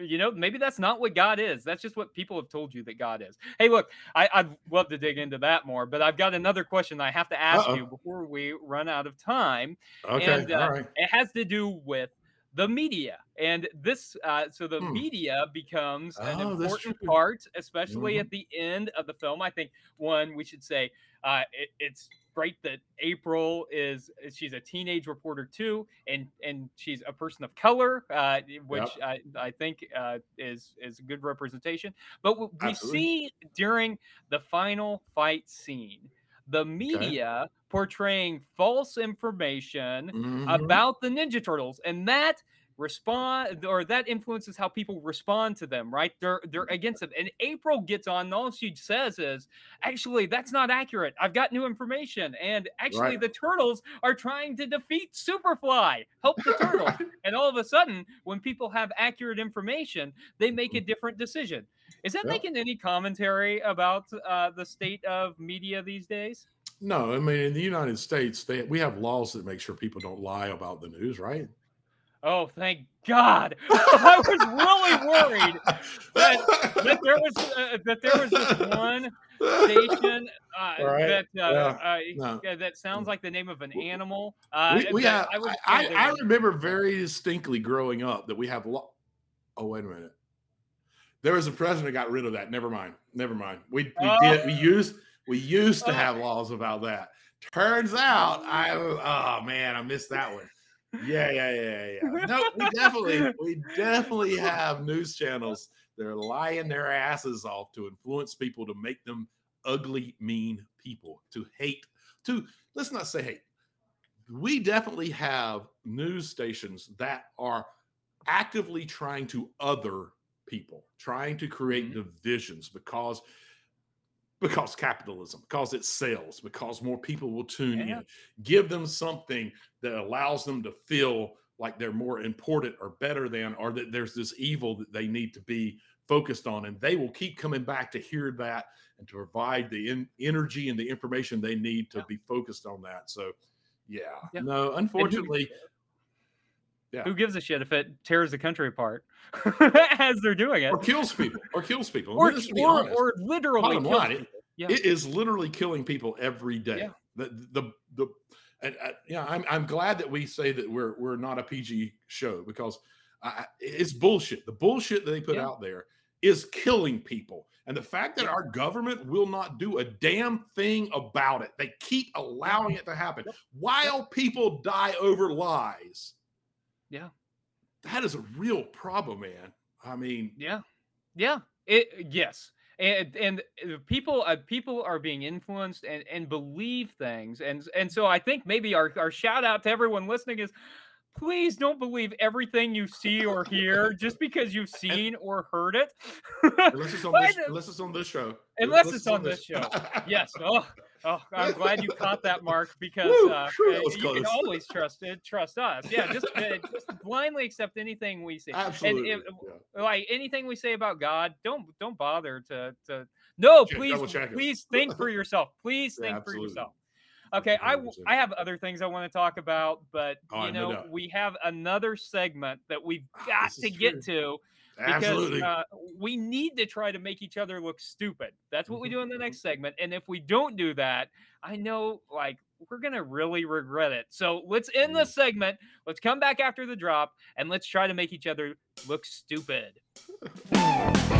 Speaker 1: you know, maybe that's not what God is. That's just what people have told you that God is. Hey, look, I, I'd love to dig into that more, but I've got another question I have to ask
Speaker 2: Uh-oh.
Speaker 1: you before we run out of time.
Speaker 2: Okay.
Speaker 1: And, uh,
Speaker 2: all right.
Speaker 1: It has to do with the media, and this. Uh, so the
Speaker 2: Hmm.
Speaker 1: media becomes an
Speaker 2: Oh, that's
Speaker 1: important part, especially
Speaker 2: Mhm.
Speaker 1: at the end of the film. I think one we should say uh, it, it's great that April is she's a teenage reporter too, and and she's a person of color, uh, which I, I think uh, is is a good representation. But we
Speaker 2: Absolutely.
Speaker 1: see during the final fight scene, the media portraying false information
Speaker 2: Mhm.
Speaker 1: about the Ninja Turtles, and that respond or that influences how people respond to them, right? They're they're against them. And April gets on, and all she says is, actually, that's not accurate. I've got new information. And actually,
Speaker 2: Right.
Speaker 1: the turtles are trying to defeat Superfly. Help the turtle. and all of a sudden, when people have accurate information, they make a different decision. Is that
Speaker 2: Yep.
Speaker 1: making any commentary about uh, the state of media these days?
Speaker 2: No, I mean in the United States, they we have laws that make sure people don't lie about the news, right?
Speaker 1: Oh, thank God! I was really worried that that there was uh, that there was this one station uh,
Speaker 2: Right,
Speaker 1: that uh,
Speaker 2: yeah,
Speaker 1: uh,
Speaker 2: no.
Speaker 1: that sounds like the name of an animal. Uh,
Speaker 2: we, we have.
Speaker 1: was
Speaker 2: I,
Speaker 1: scared
Speaker 2: I, I remember very distinctly growing up that we have. Lo- oh wait a minute. There was a president got rid of that. Never mind. Never mind. We we
Speaker 1: Oh.
Speaker 2: did. We used we used to
Speaker 1: Oh.
Speaker 2: have laws about that. Turns out I oh man I missed that one. Yeah yeah yeah yeah. No, we definitely we definitely have news channels that are lying their asses off to influence people to make them ugly, mean people to hate. To let's not say hate. We definitely have news stations that are actively trying to other people, trying to create divisions because because capitalism, because it sells, because more people will tune
Speaker 1: Yeah.
Speaker 2: in. Give them something that allows them to feel like they're more important or better than, or that there's this evil that they need to be focused on. And they will keep coming back to hear that and to provide the en- energy and the information they need to
Speaker 1: Yeah.
Speaker 2: be focused on that. So, yeah,
Speaker 1: Yeah.
Speaker 2: no, unfortunately, Yeah.
Speaker 1: Who gives a shit if it tears the country apart as they're doing it,
Speaker 2: or kills people, or kills people. I mean,
Speaker 1: or or, or literally
Speaker 2: line, it-
Speaker 1: Yeah.
Speaker 2: It is literally killing people every day.
Speaker 1: Yeah.
Speaker 2: The the the and uh, yeah, I'm I'm glad that we say that we're we're not a PG show because I, I- it's bullshit. The bullshit that they put
Speaker 1: Yeah.
Speaker 2: out there is killing people, and the fact that our government will not do a damn thing about it. They keep allowing it to happen while people die over lies.
Speaker 1: Yeah.
Speaker 2: that is a real problem, man. I mean,
Speaker 1: Yeah, yeah. It yes, and and people uh, people are being influenced and and believe things, and and so I think maybe our our shout out to everyone listening is. Please don't believe everything you see or hear just because you've seen or heard it.
Speaker 2: unless it's on this, unless it's on this show.
Speaker 1: Unless it's on this show. yes. Oh, oh, I'm glad you caught that, Mark, because
Speaker 2: Woo,
Speaker 1: uh, uh, you can always trust uh, trust us. Yeah, just uh, just blindly accept anything we say.
Speaker 2: Absolutely.
Speaker 1: And if,
Speaker 2: yeah.
Speaker 1: like anything we say about God, don't don't bother to to no, please
Speaker 2: it.
Speaker 1: please think for yourself. Please
Speaker 2: Yeah,
Speaker 1: think for yourself. Okay, I w-
Speaker 2: 100%.
Speaker 1: I have other things I want to talk about, but
Speaker 2: Oh,
Speaker 1: you
Speaker 2: no
Speaker 1: know we have another segment that we've
Speaker 2: Ah,
Speaker 1: got to get to because uh, we need to try to make each other look stupid. That's what we
Speaker 2: Mhm,
Speaker 1: do in the next segment, and if we don't do that, I know like we're gonna really regret it. So let's end
Speaker 2: Mm.
Speaker 1: this segment. Let's come back after the drop, and let's try to make each other look stupid.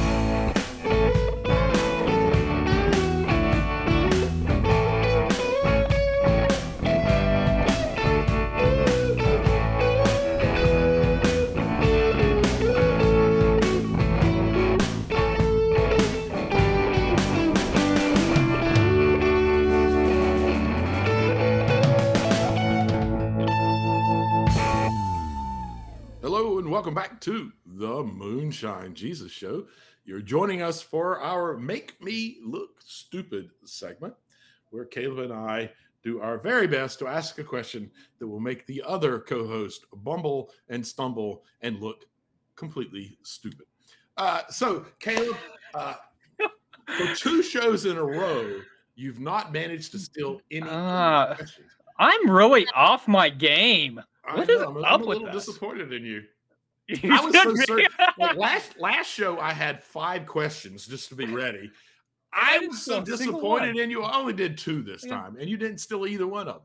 Speaker 2: welcome back to the Moonshine Jesus Show. You're joining us for our Make Me Look Stupid segment, where Caleb and I do our very best to ask a question that will make the other co host bumble and stumble and look completely stupid. Uh, so, Caleb, uh, for two shows in a row, you've not managed to steal any
Speaker 1: Ah.
Speaker 2: questions.
Speaker 1: I'm really off my game.
Speaker 2: I
Speaker 1: What is
Speaker 2: know, I'm, a-
Speaker 1: up
Speaker 2: I'm a
Speaker 1: with
Speaker 2: little disappointed in you.
Speaker 1: You
Speaker 2: I was so certain. Like last last show, I had five questions just to be ready. I
Speaker 1: didn't
Speaker 2: was so
Speaker 1: do
Speaker 2: disappointed in you. I only did two this
Speaker 1: Yeah.
Speaker 2: time, and you didn't steal either one of them.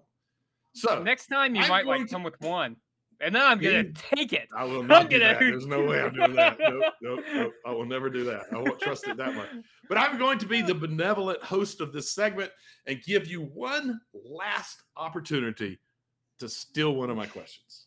Speaker 2: So
Speaker 1: Next time you
Speaker 2: I'm
Speaker 1: might like
Speaker 2: to-
Speaker 1: come with one, and then I'm gonna
Speaker 2: You-
Speaker 1: take it.
Speaker 2: I will not do
Speaker 1: gonna-
Speaker 2: that. There's no way I'm doing that. Nope, nope, nope. I will never do that. I won't trust it that much. But I'm going to be the benevolent host of this segment and give you one last opportunity to steal one of my questions.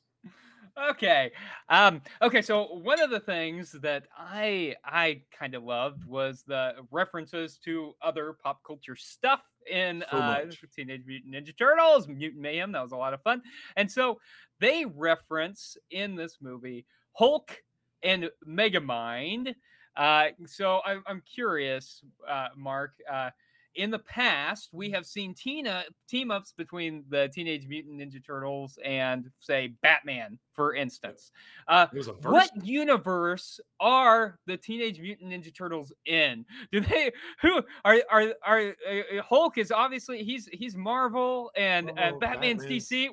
Speaker 1: Okay. Um, okay, so one of the things that I I kind of loved was the references to other pop culture stuff in
Speaker 2: So
Speaker 1: uh. Teenage Mutant Ninja Turtles, Mutant Mayhem. That was a lot of fun. And so they reference in this movie Hulk and Megamind. Uh, so I'm, I'm curious, uh, Mark. Uh, in the past, we have seen Tina team ups between the Teenage Mutant Ninja Turtles and, say, Batman, for instance. Uh,
Speaker 2: It was a verse.
Speaker 1: what universe are the Teenage Mutant Ninja Turtles in? Do they who are are are uh, uh, Hulk is obviously he's he's Marvel and uh, Batman's
Speaker 2: Batman's-
Speaker 1: DC.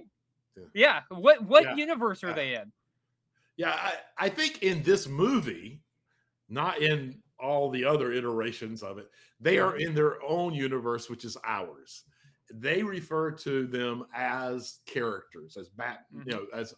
Speaker 2: yeah.
Speaker 1: Yeah. What what
Speaker 2: Yeah.
Speaker 1: universe are
Speaker 2: Yeah.
Speaker 1: they in?
Speaker 2: Yeah, I, I think in this movie, not in all the other iterations of it, they are in their own universe, which is ours. They refer to them as characters, as bat, you know, as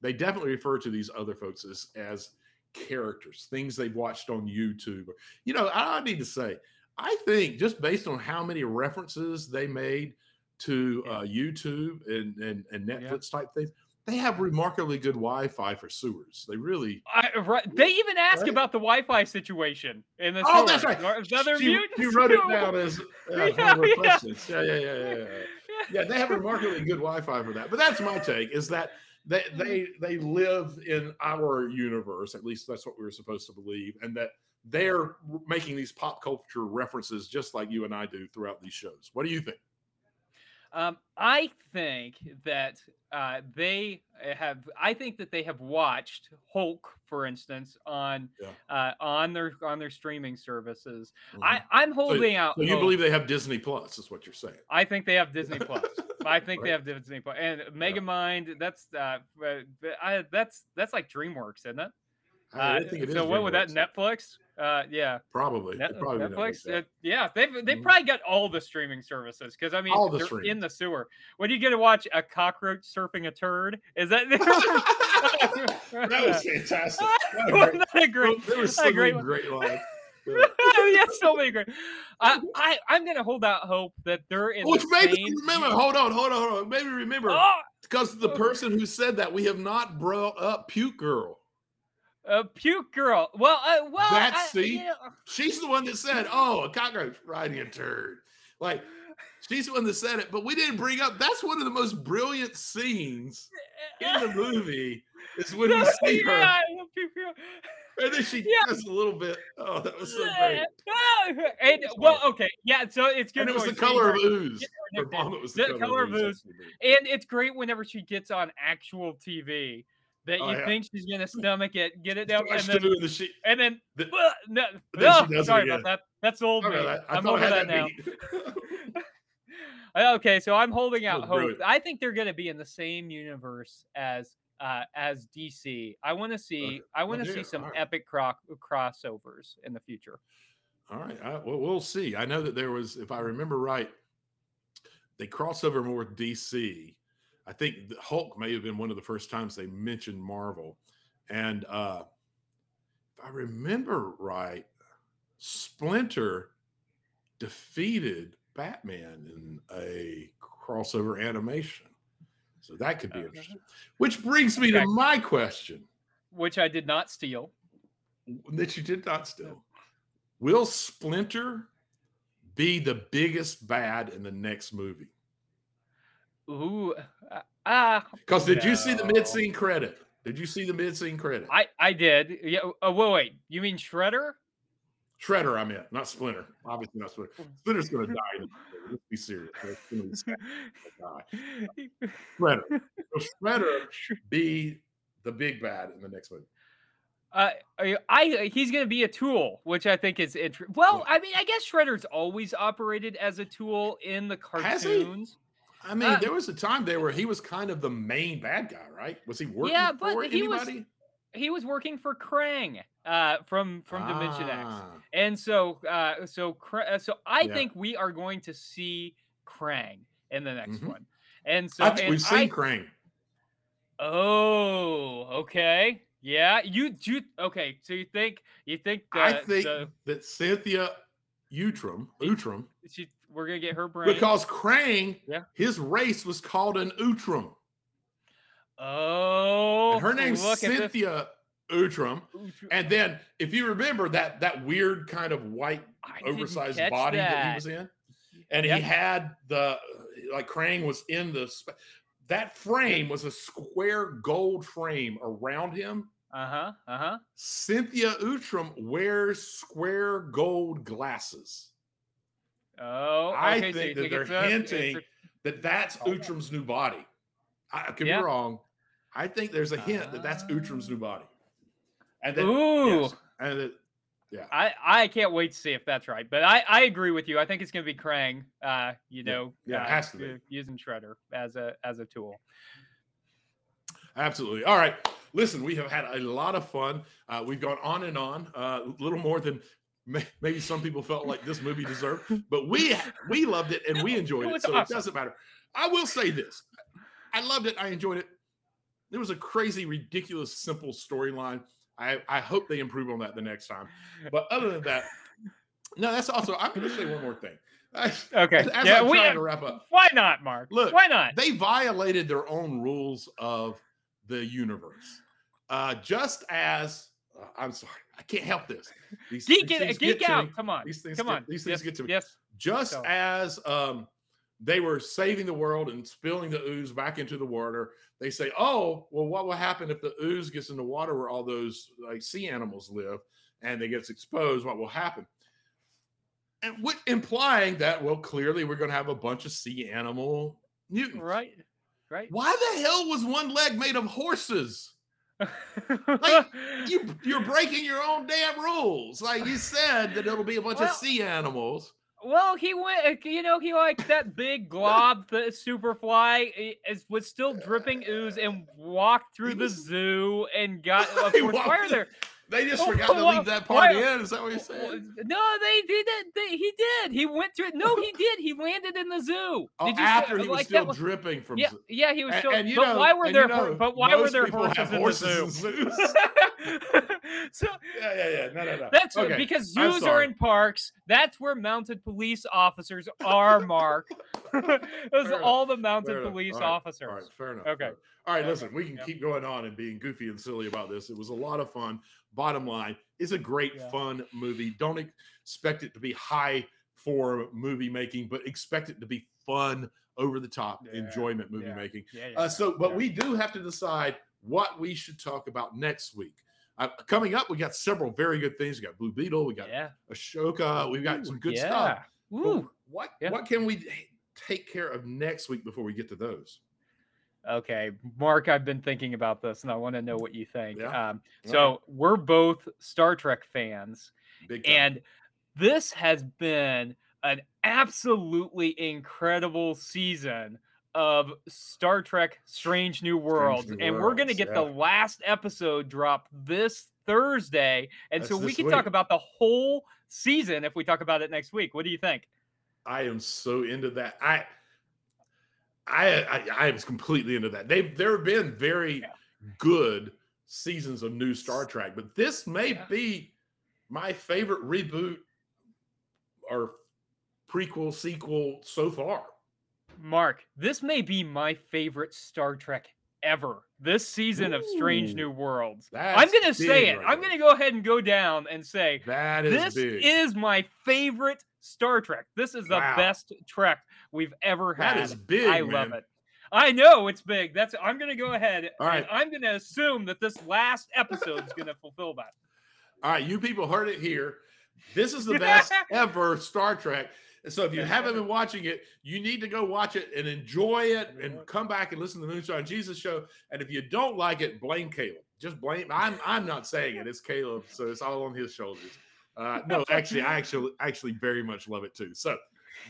Speaker 2: they definitely refer to these other folks as as characters, things they've watched on YouTube. You know, I, need to say, I think just based on how many references they made to uh, YouTube and, and and
Speaker 1: Yeah.
Speaker 2: Netflix type things, they have remarkably good Wi-Fi for sewers. They really.
Speaker 1: I, right, they even ask
Speaker 2: Right?
Speaker 1: about the Wi-Fi situation in the
Speaker 2: Oh, that's right.
Speaker 1: Or the other
Speaker 2: she, she wrote it down as uh,
Speaker 1: Yeah,
Speaker 2: one of her
Speaker 1: yeah.
Speaker 2: questions. Yeah, yeah, yeah, yeah, yeah. Yeah, they have remarkably good Wi-Fi for that. But that's my take: is that they they they live in our universe. At least that's what we were supposed to believe, and that they're making these pop culture references just like you and I do throughout these shows. What do you think?
Speaker 1: Um, I think that uh, they have. I think that they have watched Hulk, for instance, on
Speaker 2: Yeah.
Speaker 1: uh, on their on their streaming services.
Speaker 2: Mhm.
Speaker 1: I I'm holding out.
Speaker 2: so you
Speaker 1: hope.
Speaker 2: believe they have Disney Plus? Is what you're saying?
Speaker 1: I think they have Disney Plus. I think they have Disney Plus and Megamind. That's uh, uh, I, that's that's like DreamWorks, isn't it?
Speaker 2: I, I
Speaker 1: Uh,
Speaker 2: think it is.
Speaker 1: so what would that Netflix? Uh, yeah,
Speaker 2: Probably.
Speaker 1: Net-
Speaker 2: probably
Speaker 1: Netflix.
Speaker 2: that.
Speaker 1: uh, yeah, they've they
Speaker 2: Mhm.
Speaker 1: probably got all the streaming services because I mean
Speaker 2: All the
Speaker 1: they're
Speaker 2: streaming.
Speaker 1: in the sewer. When you get to watch a cockroach surfing a turd, is that
Speaker 2: that was fantastic. What a
Speaker 1: Wasn't
Speaker 2: great-
Speaker 1: that a great?
Speaker 2: there was so
Speaker 1: great
Speaker 2: great lines. Yeah.
Speaker 1: yeah, so many great. I, I I'm gonna hold out hope that they're in
Speaker 2: Which
Speaker 1: the
Speaker 2: made
Speaker 1: same.
Speaker 2: remember. Hold on, hold on, hold on. Maybe remember
Speaker 1: Oh,
Speaker 2: because the
Speaker 1: oh.
Speaker 2: person who said that we have not brought up Puke Girl.
Speaker 1: A puke girl. Well, uh, well,
Speaker 2: That's- see?
Speaker 1: you know,
Speaker 2: She's the one that said, "Oh, a cockroach riding a turd." Like she's the one that said it, but we didn't bring up. That's one of the most brilliant scenes in the movie. Is when we see her,
Speaker 1: Yeah, girl.
Speaker 2: and then she
Speaker 1: Yeah.
Speaker 2: does a little bit. Oh, that was so great.
Speaker 1: Ah, and well, okay, yeah. So it's good.
Speaker 2: And it was the color of ooze.
Speaker 1: her
Speaker 2: Her vomit was the,
Speaker 1: color of ooze.
Speaker 2: That's what it is.
Speaker 1: and it's great whenever she gets on actual TV that
Speaker 2: Oh,
Speaker 1: you
Speaker 2: yeah.
Speaker 1: think she's gonna stomach it, get it down, and then
Speaker 2: the shit.
Speaker 1: and then,
Speaker 2: The-
Speaker 1: uh, no,
Speaker 2: then she
Speaker 1: no, sorry about that. That's old me.
Speaker 2: that.
Speaker 1: I'm over that
Speaker 2: that
Speaker 1: now. Uh, Okay, so I'm holding out hope.
Speaker 2: brilliant.
Speaker 1: I think they're going to be in the same universe as uh, as DC. I want to see I want to see some
Speaker 2: alright.
Speaker 1: epic cro- crossovers in the future.
Speaker 2: All right. I, well, we'll see. I know that there was, if I remember right, they cross over more with DC. I think the Hulk may have been one of the first times they mentioned Marvel. And uh, if I remember right, Splinter defeated Batman in a crossover animation. So that could be interesting. Which brings me
Speaker 1: Okay.
Speaker 2: to my question
Speaker 1: Which I did not steal.
Speaker 2: that you did not steal. Will Splinter be the biggest bad in the next movie?
Speaker 1: Ooh, uh, ah,
Speaker 2: Because did you see the mid scene credit? Did you see the mid scene credit?
Speaker 1: I I did. Yeah. Oh, wait, wait. You mean Shredder?
Speaker 2: Shredder, I meant, not Splinter. Obviously, not Splinter. Splinter's going to die. in this movie. Let's be serious. Be sad. Shredder. Will Shredder be the big bad in the next movie?
Speaker 1: Uh, I, I he's gonna be a tool, which I think is interesting. Well,
Speaker 2: Yeah.
Speaker 1: I mean, I guess Shredder's always operated as a tool in the
Speaker 2: Has
Speaker 1: cartoons.
Speaker 2: I mean,
Speaker 1: Uh,
Speaker 2: there was a time there where he was kind of the main bad guy, right? Was he working
Speaker 1: Yeah, but
Speaker 2: for
Speaker 1: he Was, he was working for Krang uh, from from Dimension X.
Speaker 2: Ah,
Speaker 1: And so, uh, so, uh, so I
Speaker 2: Yeah.
Speaker 1: think we are going to see Krang in the next
Speaker 2: Mhm.
Speaker 1: one. And so,
Speaker 2: I
Speaker 1: and
Speaker 2: we've seen
Speaker 1: I-
Speaker 2: Krang.
Speaker 1: oh, okay, yeah. You, you, okay. So you think you think
Speaker 2: I
Speaker 1: that
Speaker 2: think
Speaker 1: the-
Speaker 2: that Cynthia Utrom, Utrom,
Speaker 1: she, we're gonna get her brain?
Speaker 2: because Krang,
Speaker 1: Yeah.
Speaker 2: his race was called an Utrom.
Speaker 1: oh,
Speaker 2: and her name's
Speaker 1: look at this-
Speaker 2: Cynthia
Speaker 1: Utrom.
Speaker 2: And then, if you remember that that weird kind of white
Speaker 1: I
Speaker 2: oversized body that. he was in, and
Speaker 1: Yep.
Speaker 2: he had the like Krang was in the sp- that frame was a square gold frame around him.
Speaker 1: Uh huh. Uh huh.
Speaker 2: Cynthia Utrom wears square gold glasses.
Speaker 1: Oh,
Speaker 2: I
Speaker 1: okay, so
Speaker 2: think that
Speaker 1: think
Speaker 2: they're
Speaker 1: it's a-
Speaker 2: hinting that that's
Speaker 1: Oh.
Speaker 2: Utrom's new body. I, I could
Speaker 1: Yeah.
Speaker 2: be wrong. I think there's a hint that that's Utrom's new body. And then,
Speaker 1: Ooh.
Speaker 2: yes, and that,
Speaker 1: I, I can't wait to see if that's right, but I, I agree with you. I think it's going to be Krang. Uh, you
Speaker 2: Yeah.
Speaker 1: know,
Speaker 2: Yeah, it
Speaker 1: uh,
Speaker 2: has to be.
Speaker 1: using Shredder as a as a tool.
Speaker 2: Absolutely. All right. Listen, we have had a lot of fun. Uh, we've gone on and on, uh, a little more than maybe some people felt like this movie deserved, but we we loved it and we enjoyed
Speaker 1: It
Speaker 2: So it doesn't matter. I will say this: I loved it. I enjoyed it. It was a crazy, ridiculous, simple storyline. I I hope they improve on that the next time. But other than that, no, that's also. I'm going to say one more thing.
Speaker 1: Okay,
Speaker 2: as, as
Speaker 1: yeah,
Speaker 2: I'm
Speaker 1: we,
Speaker 2: trying to wrap up,
Speaker 1: why not, Mark?
Speaker 2: Look,
Speaker 1: why not?
Speaker 2: they violated their own rules of the universe. Uh, just as uh, I'm sorry, I can't help this. These,
Speaker 1: Geek
Speaker 2: these
Speaker 1: it,
Speaker 2: things
Speaker 1: geek out. Come on,
Speaker 2: These things
Speaker 1: come
Speaker 2: get-
Speaker 1: on.
Speaker 2: these things
Speaker 1: yes,
Speaker 2: get to me.
Speaker 1: Yes.
Speaker 2: Just
Speaker 1: So-
Speaker 2: as um, they were saving the world and spilling the ooze back into the water, they say, "Oh, well, what will happen if the ooze gets in the water where all those like sea animals live and they gets exposed? What will happen?" And what implying that, well, clearly we're going to have a bunch of sea animal mutants.
Speaker 1: Right. Right.
Speaker 2: Why the hell was one leg made of horses? You you're breaking your own damn rules. Like you said that it'll be a bunch
Speaker 1: Well-
Speaker 2: of sea animals.
Speaker 1: Well, he went. uh, You know, he like that big glob, the Superfly, is was still dripping ooze and walked through
Speaker 2: He
Speaker 1: the zoo and got. Of course, are there?
Speaker 2: They just
Speaker 1: Oh,
Speaker 2: forgot to leave that part
Speaker 1: why-
Speaker 2: in. Is that what you're saying?
Speaker 1: No, they did it. They, he did. He went through. It. No, he did. He landed in the zoo.
Speaker 2: Oh,
Speaker 1: Did you see-
Speaker 2: after he was
Speaker 1: like,
Speaker 2: still
Speaker 1: that
Speaker 2: dripping from.
Speaker 1: Yeah,
Speaker 2: zoo.
Speaker 1: yeah, he was
Speaker 2: And-
Speaker 1: still.
Speaker 2: and you
Speaker 1: but
Speaker 2: know-
Speaker 1: why were
Speaker 2: and you
Speaker 1: there?
Speaker 2: know,
Speaker 1: but why were there
Speaker 2: people
Speaker 1: horses
Speaker 2: have
Speaker 1: in
Speaker 2: horses in
Speaker 1: the zoo?
Speaker 2: zoos.
Speaker 1: so
Speaker 2: yeah, yeah, yeah. No, no, no.
Speaker 1: that's
Speaker 2: okay.
Speaker 1: because zoos are in parks. That's where mounted police officers are, Mark. Those are all the mounted
Speaker 2: Fair
Speaker 1: police
Speaker 2: right.
Speaker 1: officers.
Speaker 2: All right, fair enough.
Speaker 1: Okay.
Speaker 2: All right, listen, we can keep going on and being goofy and silly about this. It was a lot of fun. Bottom line, it's a great,
Speaker 1: Yeah.
Speaker 2: fun movie. Don't expect it to be high for movie making, but expect it to be fun, over the top
Speaker 1: Yeah,
Speaker 2: enjoyment movie
Speaker 1: yeah.
Speaker 2: making. Uh, so, but we do have to decide what we should talk about next week. Uh, coming up, we got several very good things. We got Blue Beetle, we got
Speaker 1: yeah.
Speaker 2: Ahsoka, we've got
Speaker 1: Ooh,
Speaker 2: some good stuff. But
Speaker 1: Ooh.
Speaker 2: What what can we take care of next week before we get to those?
Speaker 1: Okay, Mark, I've been thinking about this and I want to know what you think.
Speaker 2: Yeah.
Speaker 1: Um, so we're both Star Trek fans, and this has been an absolutely incredible season of Star Trek Strange New Worlds.
Speaker 2: New
Speaker 1: and we're going to get
Speaker 2: yeah.
Speaker 1: the last episode drop this Thursday. And
Speaker 2: That's
Speaker 1: so we can
Speaker 2: week.
Speaker 1: talk about the whole season if we talk about it next week. What do you think?
Speaker 2: I am so into that. I I I, I am completely into that. They've there have been very
Speaker 1: Yeah.
Speaker 2: good seasons of new Star Trek, but this may
Speaker 1: Yeah.
Speaker 2: be my favorite reboot or prequel sequel so far.
Speaker 1: Mark, this may be my favorite Star Trek ever. This season of Strange New Worlds. I'm going to say it.
Speaker 2: right
Speaker 1: I'm going to go ahead and go down and say
Speaker 2: That is
Speaker 1: this
Speaker 2: big.
Speaker 1: is my favorite Star Trek. This is the
Speaker 2: Wow.
Speaker 1: best Trek we've ever had.
Speaker 2: that is big.
Speaker 1: I love it. I know it's big. That's I'm going to go ahead
Speaker 2: All
Speaker 1: and. I'm going to assume that this last episode is going to fulfill that.
Speaker 2: All right, you people heard it here. This is the best ever Star Trek. So if you haven't been watching it, you need to go watch it and enjoy it and come back and listen to the Moonshine Jesus show. And if you don't like it, blame Caleb. Just blame I'm I'm not saying it. It's Caleb, so it's all on his shoulders. Uh, no, actually, I actually actually very much love it too. So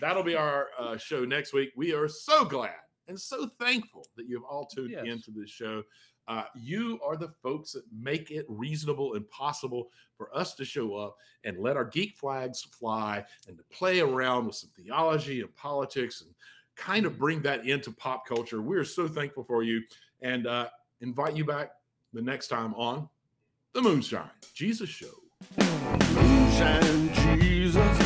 Speaker 2: that'll be our uh, show next week. We are so glad and so thankful that you have all tuned
Speaker 1: Yes.
Speaker 2: into this show. Uh, you are the folks that make it reasonable and possible for us to show up and let our geek flags fly and to play around with some theology and politics and kind of bring that into pop culture. We're so thankful for you and uh, invite you back the next time on the Moonshine Jesus Show.
Speaker 3: Moonshine Jesus.